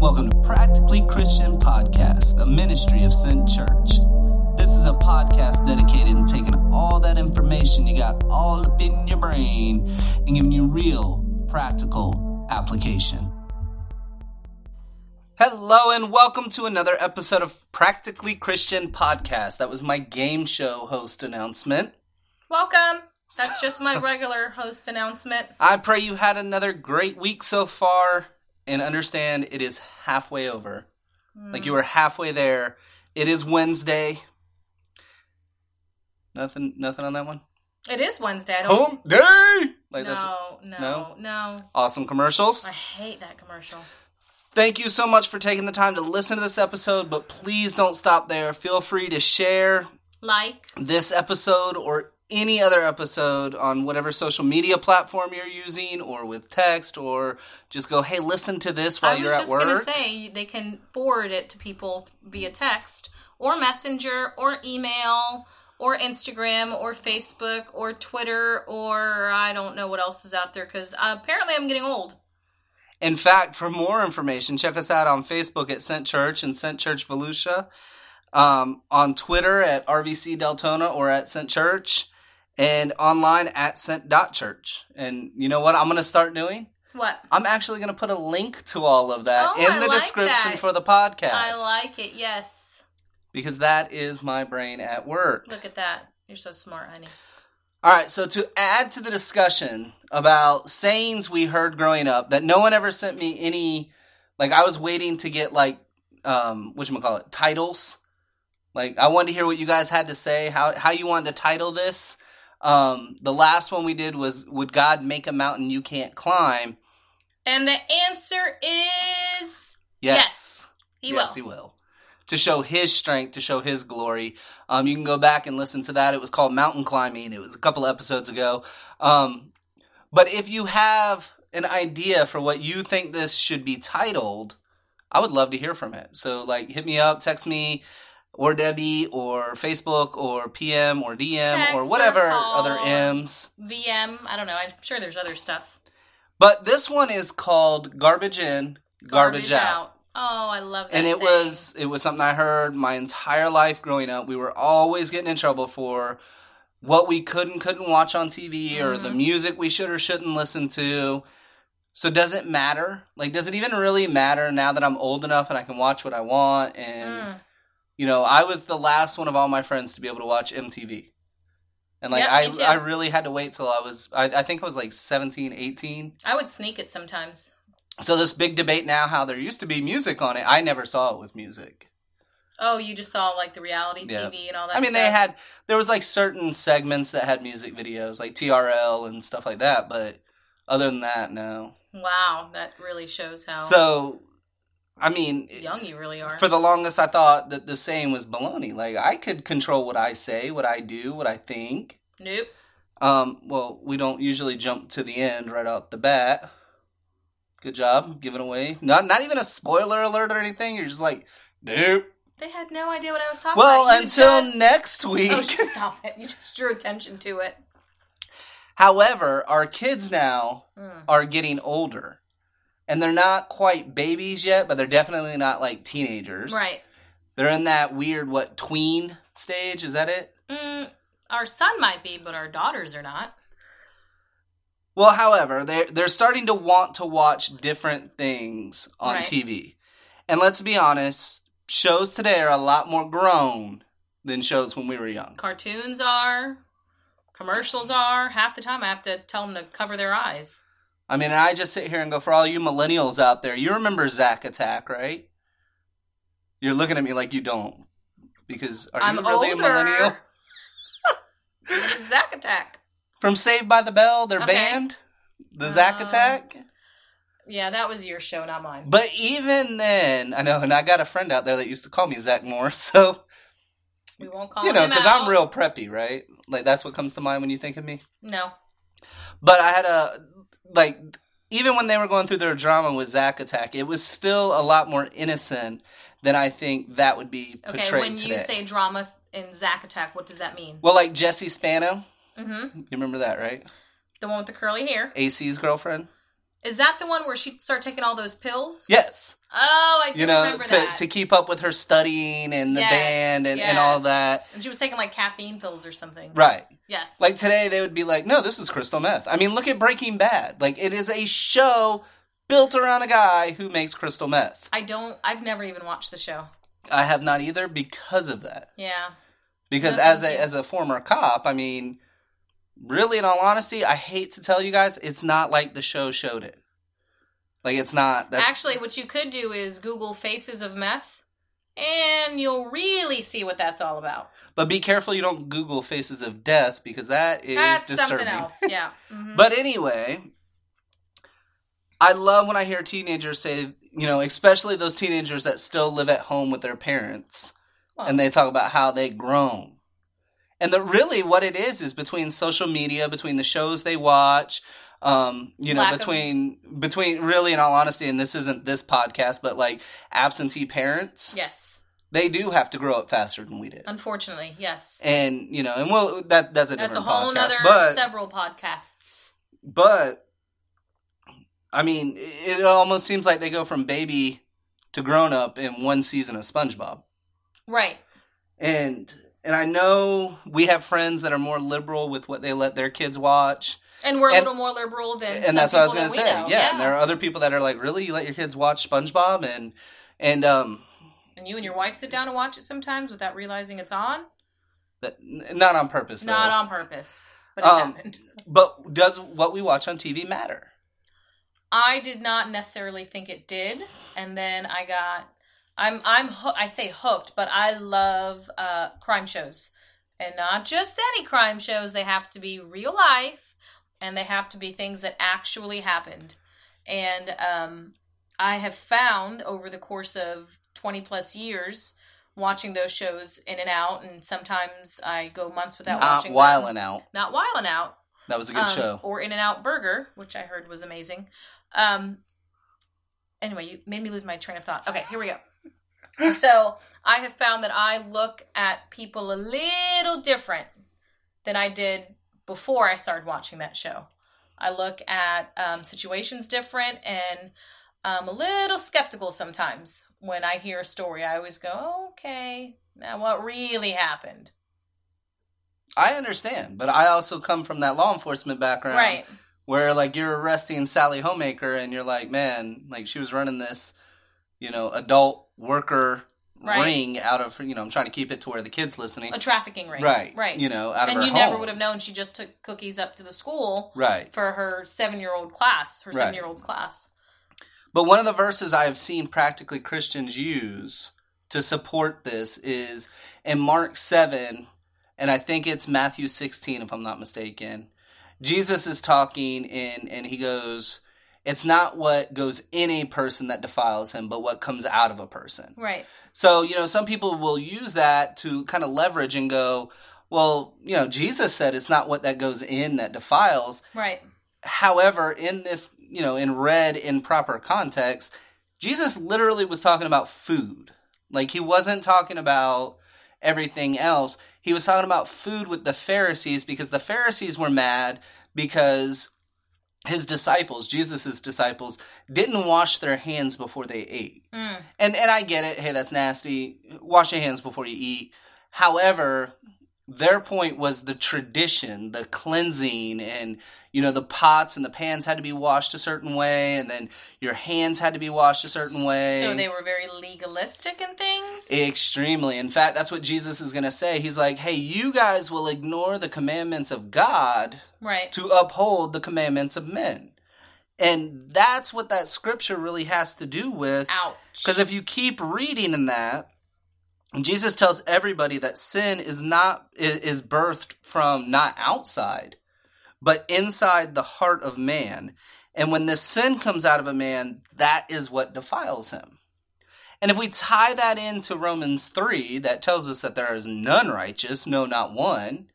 Welcome to Practically Christian Podcast, a ministry of Sent Church. This is a podcast dedicated to taking all that information you got all up in your brain and giving you real, practical application. Hello, and welcome to another episode of Practically Christian Podcast. That was my game show host announcement. Welcome. That's just my regular host announcement. I pray you had another great week so far and understand it is halfway over. Hmm. Like you are halfway there. It is Wednesday. Nothing nothing on that one? It is Wednesday. I don't. Hump day. Like that's no, no, no? no, awesome commercials. I hate that commercial. Thank you so much for taking the time to listen to this episode, but please don't stop there. Feel free to share Like, this episode or any other episode on whatever social media platform you're using or with text or just go, hey, listen to this while you're at just work. gonna say they can forward it to people via text or messenger or email or Instagram or Facebook or Twitter or I don't know what else is out there because apparently I'm getting old. In fact, for more information, check us out on Facebook at Sent Church and Sent Church Volusia, um, on Twitter at RVC Deltona or at Sent Church, and online at Sent.church. And you know what I'm going to start doing? What? I'm actually going to put a link to all of that Oh, in the like description that. for the podcast. I like it. Yes. Because that is my brain at work. Look at that. You're so smart, honey. All right, so to add to the discussion about sayings we heard growing up that no one ever sent me any like I was waiting to get like um what call it titles. Like I wanted to hear what you guys had to say, how how you wanted to title this. Um the last one we did was would God make a mountain you can't climb? And the answer is Yes. he yes, will. he will. To show his strength, to show his glory. Um, you can go back and listen to that. It was called Mountain Climbing. It was a couple episodes ago. Um, but if you have an idea for what you think this should be titled, I would love to hear from it. So, like, hit me up, text me, or Debbie, or Facebook, or PM, or DM, Text or or whatever call. other M's. VM. I don't know. I'm sure there's other stuff. But this one is called Garbage In, Garbage, Out. Oh, I love that. and it saying. was it was something I heard my entire life growing up. We were always getting in trouble for what we could and couldn't watch on TV or the Mhm. music we should or shouldn't listen to. So does it matter? Like does it even really matter now that I'm old enough and I can watch what I want and Mm. You know, I was the last one of all my friends to be able to watch MTV. And like Yep. I I really had to wait till I was I, I think I was like 17, 18. I would sneak it sometimes. So this big debate now how there used to be music on it. I never saw it with music. Oh, you just saw like the reality Yeah. TV and all that. I mean, they had there was like certain segments that had music videos, like TRL and stuff like that. But other than that, no. Wow, that really shows how So, I mean, young you really are. for the longest, I thought that the saying was baloney. Like I could control what I say, what I do, what I think. nope. Um, well, we don't usually jump to the end right out the bat. Good job giving away. Not not even a spoiler alert or anything. You're just like, nope. They had no idea what I was talking Well, about. You until just- next week. Oh, stop it! You just drew attention to it. However, our kids now Mm. are getting older. And they're not quite babies yet, but they're definitely not like teenagers. Right. They're in that weird what tween stage, is that it? Mm, our son might be, but our daughters are not. Well, however, they they're starting to want to watch different things on Right. TV. And let's be honest, shows today are a lot more grown than shows when we were young. Cartoons are, commercials are. Half the time, I have to tell them to cover their eyes. I mean, I just sit here and go for all you millennials out there. You remember Zack Attack, right? You're looking at me like you don't. Because are I'm you really older. a millennial? Zack Attack? From Saved by the Bell, their Okay. band, the Zack Uh, Attack. Yeah, that was your show, not mine. But even then, I know, and I got a friend out there that used to call me Zach Moore, so We won't call you know, because. I'm real preppy, right? Like that's what comes to mind when you think of me. No. But I had a like, even when they were going through their drama with Zack Attack, it was still a lot more innocent than I think that would be portrayed Okay, when you say drama in Zack Attack, what does that mean? well, like Jesse Spano, Mm-hmm. you remember that, right? The one with the curly hair. AC's girlfriend. Is that the one where she started taking all those pills? Yes. Oh, I do You know, remember to, that. to keep up with her studying and the Yes, band and, and all that. And she was taking like caffeine pills or something. Right. Yes. Like today, they would be like, no, this is crystal meth. I mean, look at Breaking Bad. Like, it is a show built around a guy who makes crystal meth. I don't. I've never even watched the show. I have not either because of that. Yeah. Because No, as a you. as a former cop, I mean, really, in all honesty, I hate to tell you guys, it's not like the show showed it. Like, it's not that. Actually, what you could do is Google faces of meth, and you'll really see what that's all about. But be careful you don't Google faces of death because that is That's disturbing. something else. Yeah. Mhm. But anyway, I love when I hear teenagers say, you know, especially those teenagers that still live at home with their parents, Well, and they talk about how they grown. And that really what it is is between social media, between the shows they watch, um, you know, Lack of- between between really in all honesty, and this isn't this podcast, but like absentee parents, yes. they do have to grow up faster than we did. Unfortunately, yes. And you know, and well, that that's a different. That's different a whole podcast, but several podcasts. but I mean, it almost seems like they go from baby to grown up in one season of SpongeBob. Right. And and I know we have friends that are more liberal with what they let their kids watch. And we're a And- little more liberal than and that's what I was going to say. know. Yeah, and there are other people that are like, "Really? You let your kids watch SpongeBob?" and and um And you and your wife sit down and watch it sometimes without realizing it's on. that, not on purpose though. Not on purpose, but it's Um, happened. But does what we watch on TV matter? I did not necessarily think it did, and then I got. I'm I'm hoo- I say hooked, but I love uh, crime shows, and not just any crime shows. They have to be real life, and they have to be things that actually happened. And um, I have found over the course of twenty plus years watching those shows in and out, and sometimes I go months without Not watching. Wild them. Out. Not whiling out. That was a good Um, show. Or In and Out Burger, which I heard was amazing. Um, anyway, you made me lose my train of thought. Okay, here we go. so I have found that I look at people a little different than I did before I started watching that show. I look at um, situations different and I'm a little skeptical sometimes when I hear a story. I always go, okay, now what really happened? I understand, but I also come from that law enforcement background. Right. Where like you're arresting Sally Homemaker and you're like, man, like she was running this, you know, adult worker Right. ring out of, you know, I'm trying to keep it to where the kids listening, A trafficking ring. right, Right. you know, out of and you home, never would have known she just took cookies up to the school right. for her seven year old class, her Right. seven year old's class. But one of the verses I have seen practically Christians use to support this is in Mark 7, and I think it's Matthew 16, if I'm not mistaken. Jesus is talking, and, and he goes, It's not what goes in a person that defiles him, but what comes out of a person. Right. So, you know, some people will use that to kind of leverage and go, well, you know, Jesus said it's not what that goes in that defiles. Right. However, in this, you know, in read in proper context, Jesus literally was talking about food. Like he wasn't talking about everything else. He was talking about food with the Pharisees because the Pharisees were mad because his disciples, Jesus's disciples, didn't wash their hands before they ate. Mm. And and I get it. Hey, that's nasty. Wash your hands before you eat. However, their point was the tradition, the cleansing, and you know the pots and the pans had to be washed a certain way, and then your hands had to be washed a certain way. So they were very legalistic in things. Extremely. In fact, that's what Jesus is going to say. He's like, "Hey, you guys will ignore the commandments of God right. to uphold the commandments of men." And that's what that scripture really has to do with Ouch. because if you keep reading in that, Jesus tells everybody that sin is not is, is birthed from not outside, but inside the heart of man. And when this sin comes out of a man, that is what defiles him. And if we tie that into Romans 3, that tells us that there is none righteous, no, not one,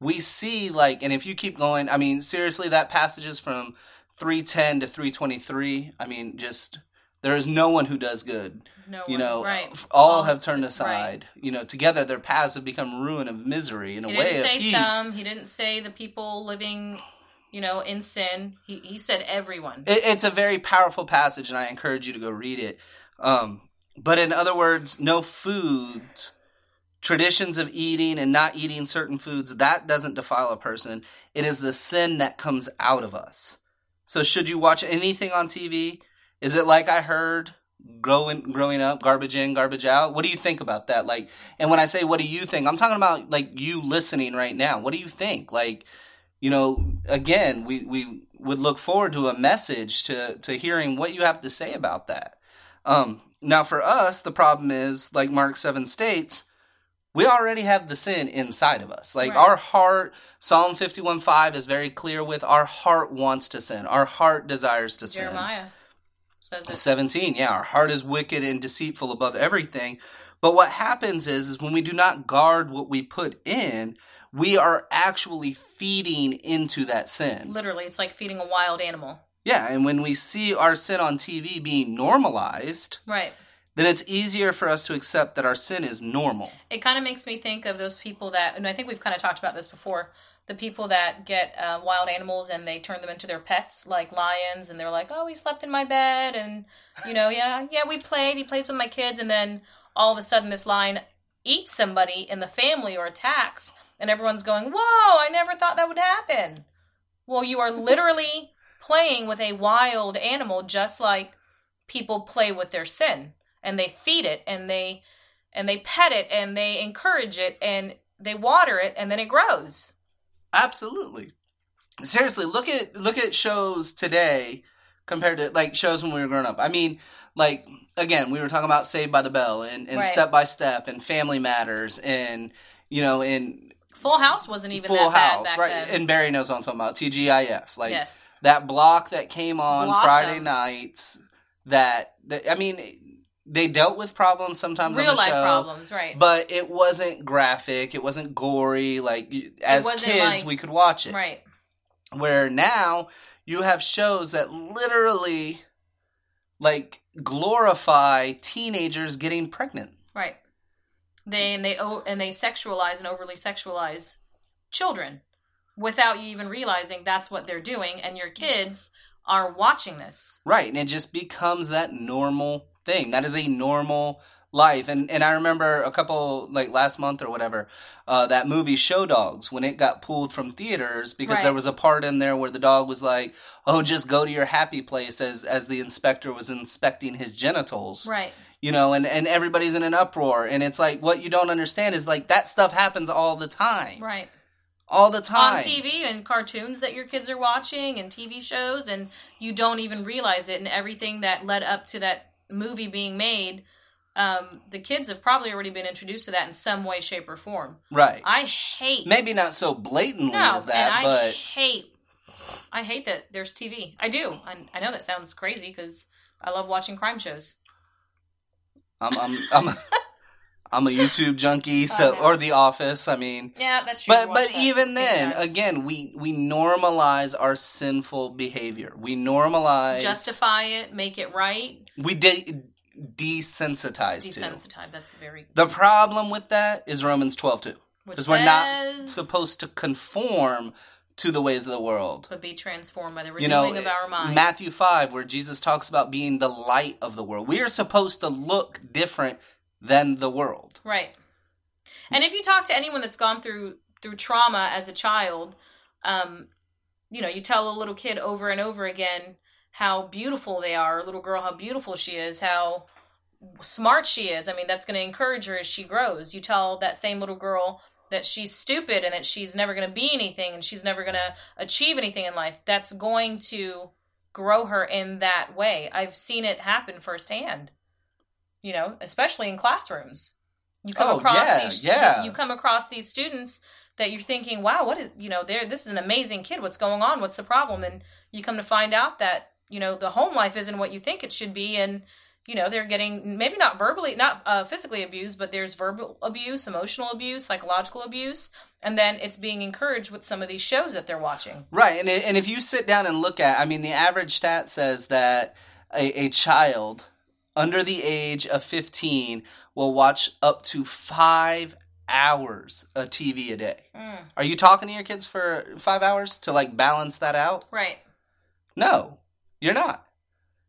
we see, like, and if you keep going, I mean, seriously, that passage is from 310 to 323. I mean, just, there is no one who does good no you one- know, right. all, All have turned sin- right. aside. You know, together their paths have become ruin of misery in a He way didn't of say peace. some. He didn't say the people living you know, in sin. He he said everyone. It, it's a very powerful passage, and I encourage you to go read it. Um, but in other words, no foods, traditions of eating and not eating certain foods, that doesn't defile a person. It is the sin that comes out of us. So, should you watch anything on TV? Is it like I heard growing growing up, garbage in, garbage out? What do you think about that? Like, and when I say what do you think, I'm talking about like you listening right now. What do you think? Like, you know, again, we we would look forward to a message to to hearing what you have to say about that. Um, now, for us, the problem is, like Mark 7 states, we already have the sin inside of us. Like Right. our heart, Psalm 51 5 is very clear with our heart wants to sin. Our heart desires to sin. Jeremiah says it. 17, yeah, our heart is wicked and deceitful above everything. But what happens is, is when we do not guard what we put in, we are actually feeding into that sin. Literally, it's like feeding a wild animal. Yeah, and when we see our sin on TV being normalized, Right. Then it's easier for us to accept that our sin is normal. It kind of makes me think of those people that, and I think we've kind of talked about this before. The people that get uh, wild animals and they turn them into their pets, like lions, and they're like, "Oh, he slept in my bed," and you know, yeah, yeah, we played. He plays with my kids, and then all of a sudden, this lion eats somebody in the family or attacks, and everyone's going, "Whoa! I never thought that would happen." Well, you are literally playing with a wild animal, just like people play with their sin, and they feed it, and they and they pet it and they encourage it and they water it and then it grows. Absolutely. Seriously, look at look at shows today compared to like shows when we were growing up. I mean, like again, we were talking about Saved by the Bell and, and Right. Step by Step and Family Matters and you know in Full House wasn't even Full that bad House, right? then. And Barry knows what I'm talking about. TGIF, like yes. that block that came on Blossom. Friday nights. That, that I mean, they dealt with problems sometimes Real on the life show, problems, right. but it wasn't graphic. It wasn't gory. Like as kids, like- we could watch it. right. Where now you have shows that literally like glorify teenagers getting pregnant. Right. They and they and they sexualize and overly sexualize children without you even realizing that's what they're doing and your kids are watching this. Right, and it just becomes that normal thing. That is a normal life. And and I remember a couple like last month or whatever, uh, that movie Show Dogs when it got pulled from theaters because Right. there was a part in there where the dog was like, "Oh, just go to your happy place," as as the inspector was inspecting his genitals. Right. You know, and and everybody's in an uproar, and it's like what you don't understand is like that stuff happens all the time, Right. all the time on TV and cartoons that your kids are watching and TV shows, and you don't even realize it. And everything that led up to that movie being made, um, the kids have probably already been introduced to that in some way, shape, or form. right? I hate Maybe not so blatantly no, as that, and I but hate. I hate that there's TV. I do. I, I know that sounds crazy because I love watching crime shows. I'm I'm I'm I'm a YouTube junkie, so or The Office. I mean, Yeah, that's true. but but that even 16 then, again, we we normalize our sinful behavior. We normalize justify it, make it right, We de- desensitize to. desensitize. That's very The problem with that is Romans twelve two, because we're not supposed to conform to the ways of the world. but be transformed by the You renewing know, of our minds. Matthew 5, where Jesus talks about being the light of the world. We are supposed to look different than the world. Right. And if you talk to anyone that's gone through through trauma as a child, um, you know, you tell a little kid over and over again how beautiful they are, a little girl how beautiful she is, how smart she is. I mean, that's going to encourage her as she grows. You tell that same little girl that she's stupid and that she's never going to be anything and she's never going to achieve anything in life. That's going to grow her in that way. I've seen it happen firsthand. You know, especially in classrooms. You come Oh, across yeah, these yeah. you come across these students that you're thinking, "Wow, what is, you know, there this is an amazing kid. What's going on? What's the problem?" And you come to find out that, you know, the home life isn't what you think it should be and you know, they're getting maybe not verbally, not uh, physically abused, but there's verbal abuse, emotional abuse, psychological abuse, and then it's being encouraged with some of these shows that they're watching. Right, and and if you sit down and look at, I mean, the average stat says that a, a child under the age of fifteen will watch up to five hours of TV a day. Mm, Are you talking to your kids for five hours to like balance that out? right. No, you're not.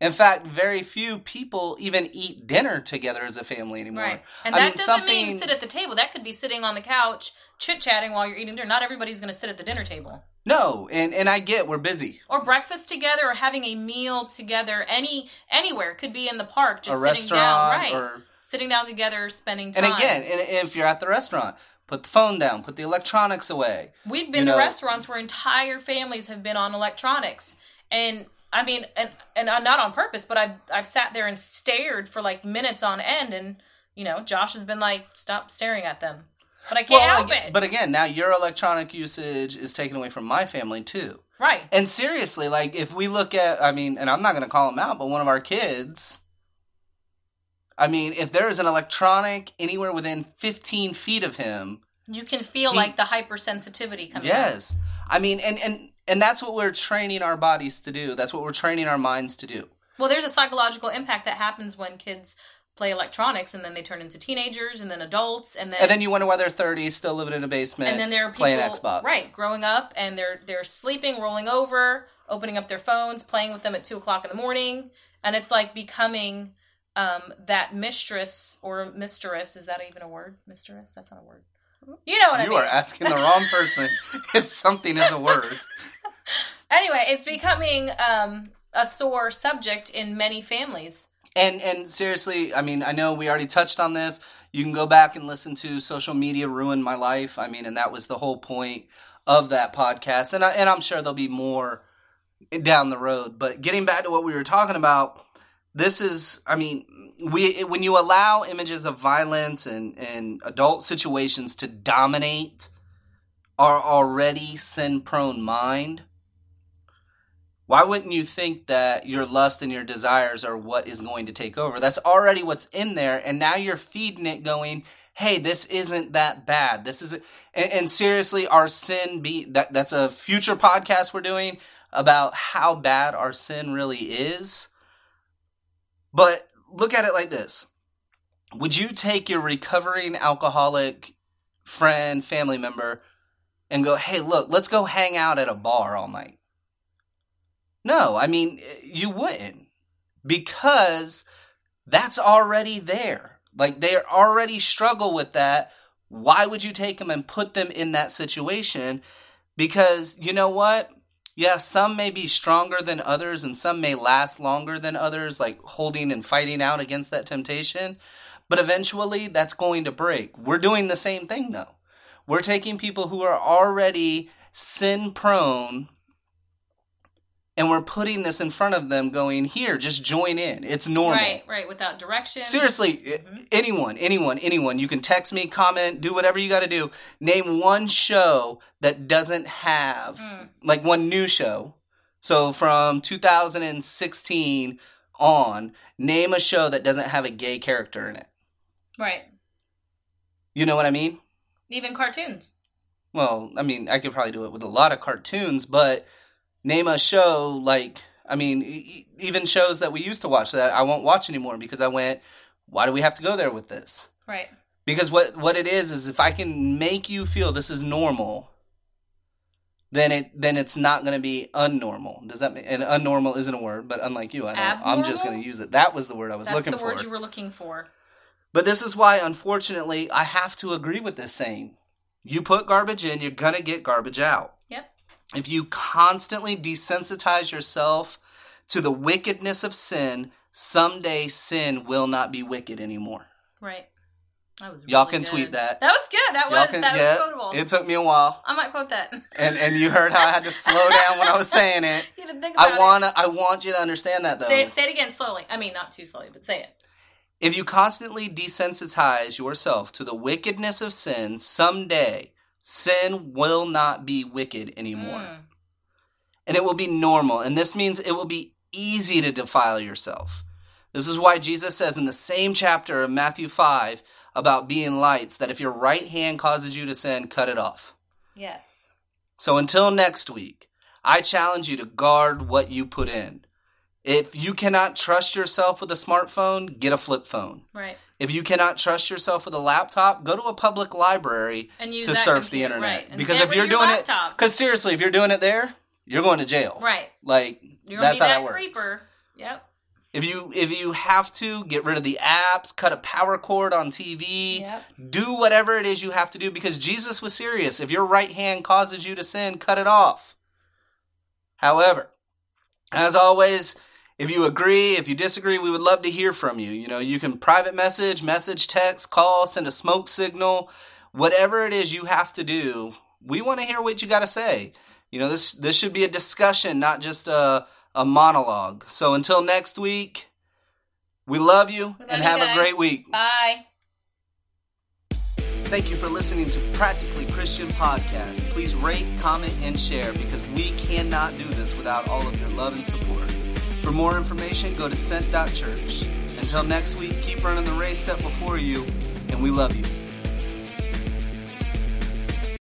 In fact, very few people even eat dinner together as a family anymore. Right. And I that mean, doesn't mean sit at the table. That could be sitting on the couch, chit chatting while you're eating dinner. Not everybody's going to sit at the dinner table. No, and and I get we're busy. Or breakfast together or having a meal together any anywhere. Could be in the park, just a sitting down. Right. or sitting down together, spending time. and again, and if you're at the restaurant, put the phone down, put the electronics away. We've been you to restaurants where entire families have been on electronics, and I mean, and and uh, not on purpose, but I've I've sat there and stared for like minutes on end, and you know, Josh has been like, "Stop staring at them," but I can't help aga- it. but again, now your electronic usage is taken away from my family too. right, And seriously, like if we look at, I mean, and I'm not going to call him out, but one of our kids, I mean, if there is an electronic anywhere within 15 feet of him, you can feel He- like the hypersensitivity coming. out. yes, I mean, and and and that's what we're training our bodies to do. That's what we're training our minds to do. Well, there's a psychological impact that happens when kids play electronics, and then they turn into teenagers, and then adults, and then And then you wonder why they're 30, still living in a basement, and then there are people playing Xbox. right growing up and they're they're sleeping rolling over opening up their phones playing with them at two o'clock in the morning and it's like becoming um that mistress or mistress is that even a word mistress that's not a word you know what i mean. You are asking the wrong person if something is a word. anyway it's becoming um a sore subject in many families And and seriously, I mean, I know we already touched on this. You can go back and listen to social media ruined my life. I mean, and that was the whole point of that podcast. And I, and I'm sure there'll be more down the road. But getting back to what we were talking about, this is, I mean, we when you allow images of violence and and adult situations to dominate our already sin prone mind. Why wouldn't you think that your lust and your desires are what is going to take over? That's already what's in there, and now you're feeding it, going, "Hey, this isn't that bad. This is." And, and seriously, our sin be that that's a future podcast we're doing about how bad our sin really is. But look at it like this: Would you take your recovering alcoholic friend, family member, and go, "Hey, look, let's go hang out at a bar all night"? No, I mean, you wouldn't because that's already there. Like they already struggle with that. Why would you take them and put them in that situation? Because you know what? Yeah, some may be stronger than others and some may last longer than others, like holding and fighting out against that temptation. But eventually that's going to break. We're doing the same thing though. We're taking people who are already sin prone and we're putting this in front of them going here just join in. It's normal. Right right without direction. Seriously Mhm. anyone anyone anyone you can text me comment do whatever you got to do. Name one show that doesn't have Mm. like one new show. So from 2016 on name a show that doesn't have a gay character in it. Right. You know what i mean? Even cartoons. Well i mean i could probably do it with a lot of cartoons but name a show like i mean e- even shows that we used to watch that i won't watch anymore because i went why do we have to go there with this? Right. Because what what it is is if i can make you feel this is normal then it then it's not going to be unnormal. Does that mean and unnormal isn't a word but unlike you i don't i'm just going to use it. That was the word i was that's looking the for. word you were looking for. But this is why, unfortunately, I have to agree with this saying. You put garbage in, you're going to get garbage out. If you constantly desensitize yourself to the wickedness of sin, someday sin will not be wicked anymore. right that was Y'all can good. tweet that. that was good that Y'all was can- that yeah, was quotable It took me a while. i might quote that And and you heard how I had to slow down when I was saying it. you didn't think about I want to I want you to understand that though. Say, say it again slowly. I mean, not too slowly, but say it. If you constantly desensitize yourself to the wickedness of sin, someday sin will not be wicked anymore. Mm. And it will be normal. And this means it will be easy to defile yourself. This is why Jesus says in the same chapter of Matthew 5 about being lights that if your right hand causes you to sin, cut it off. Yes. So until next week, I challenge you to guard what you put in. If you cannot trust yourself with a smartphone, get a flip phone. Right. If you cannot trust yourself with a laptop, go to a public library to surf the internet. right. Because if you're your doing laptop. it, because seriously, if you're doing it there, you're going to jail. Right. Like that's how that that works. creeper. Yep. If you if you have to get rid of the apps, cut a power cord on TV, Yep. do whatever it is you have to do because Jesus was serious. If your right hand causes you to sin, cut it off. However, as always, if you agree, if you disagree, we would love to hear from you. You know, you can private message, message, text, call, send a smoke signal, whatever it is you have to do. We want to hear what you got to say. You know, this this should be a discussion, not just a a monologue. So until next week, we love you Love and you have a great week. Bye. Thank you for listening to Practically Christian Podcast. Please rate, comment, and share because we cannot do this without all of your love and support. For more information, go to sent.church. Until next week, keep running the race set before you, and we love you.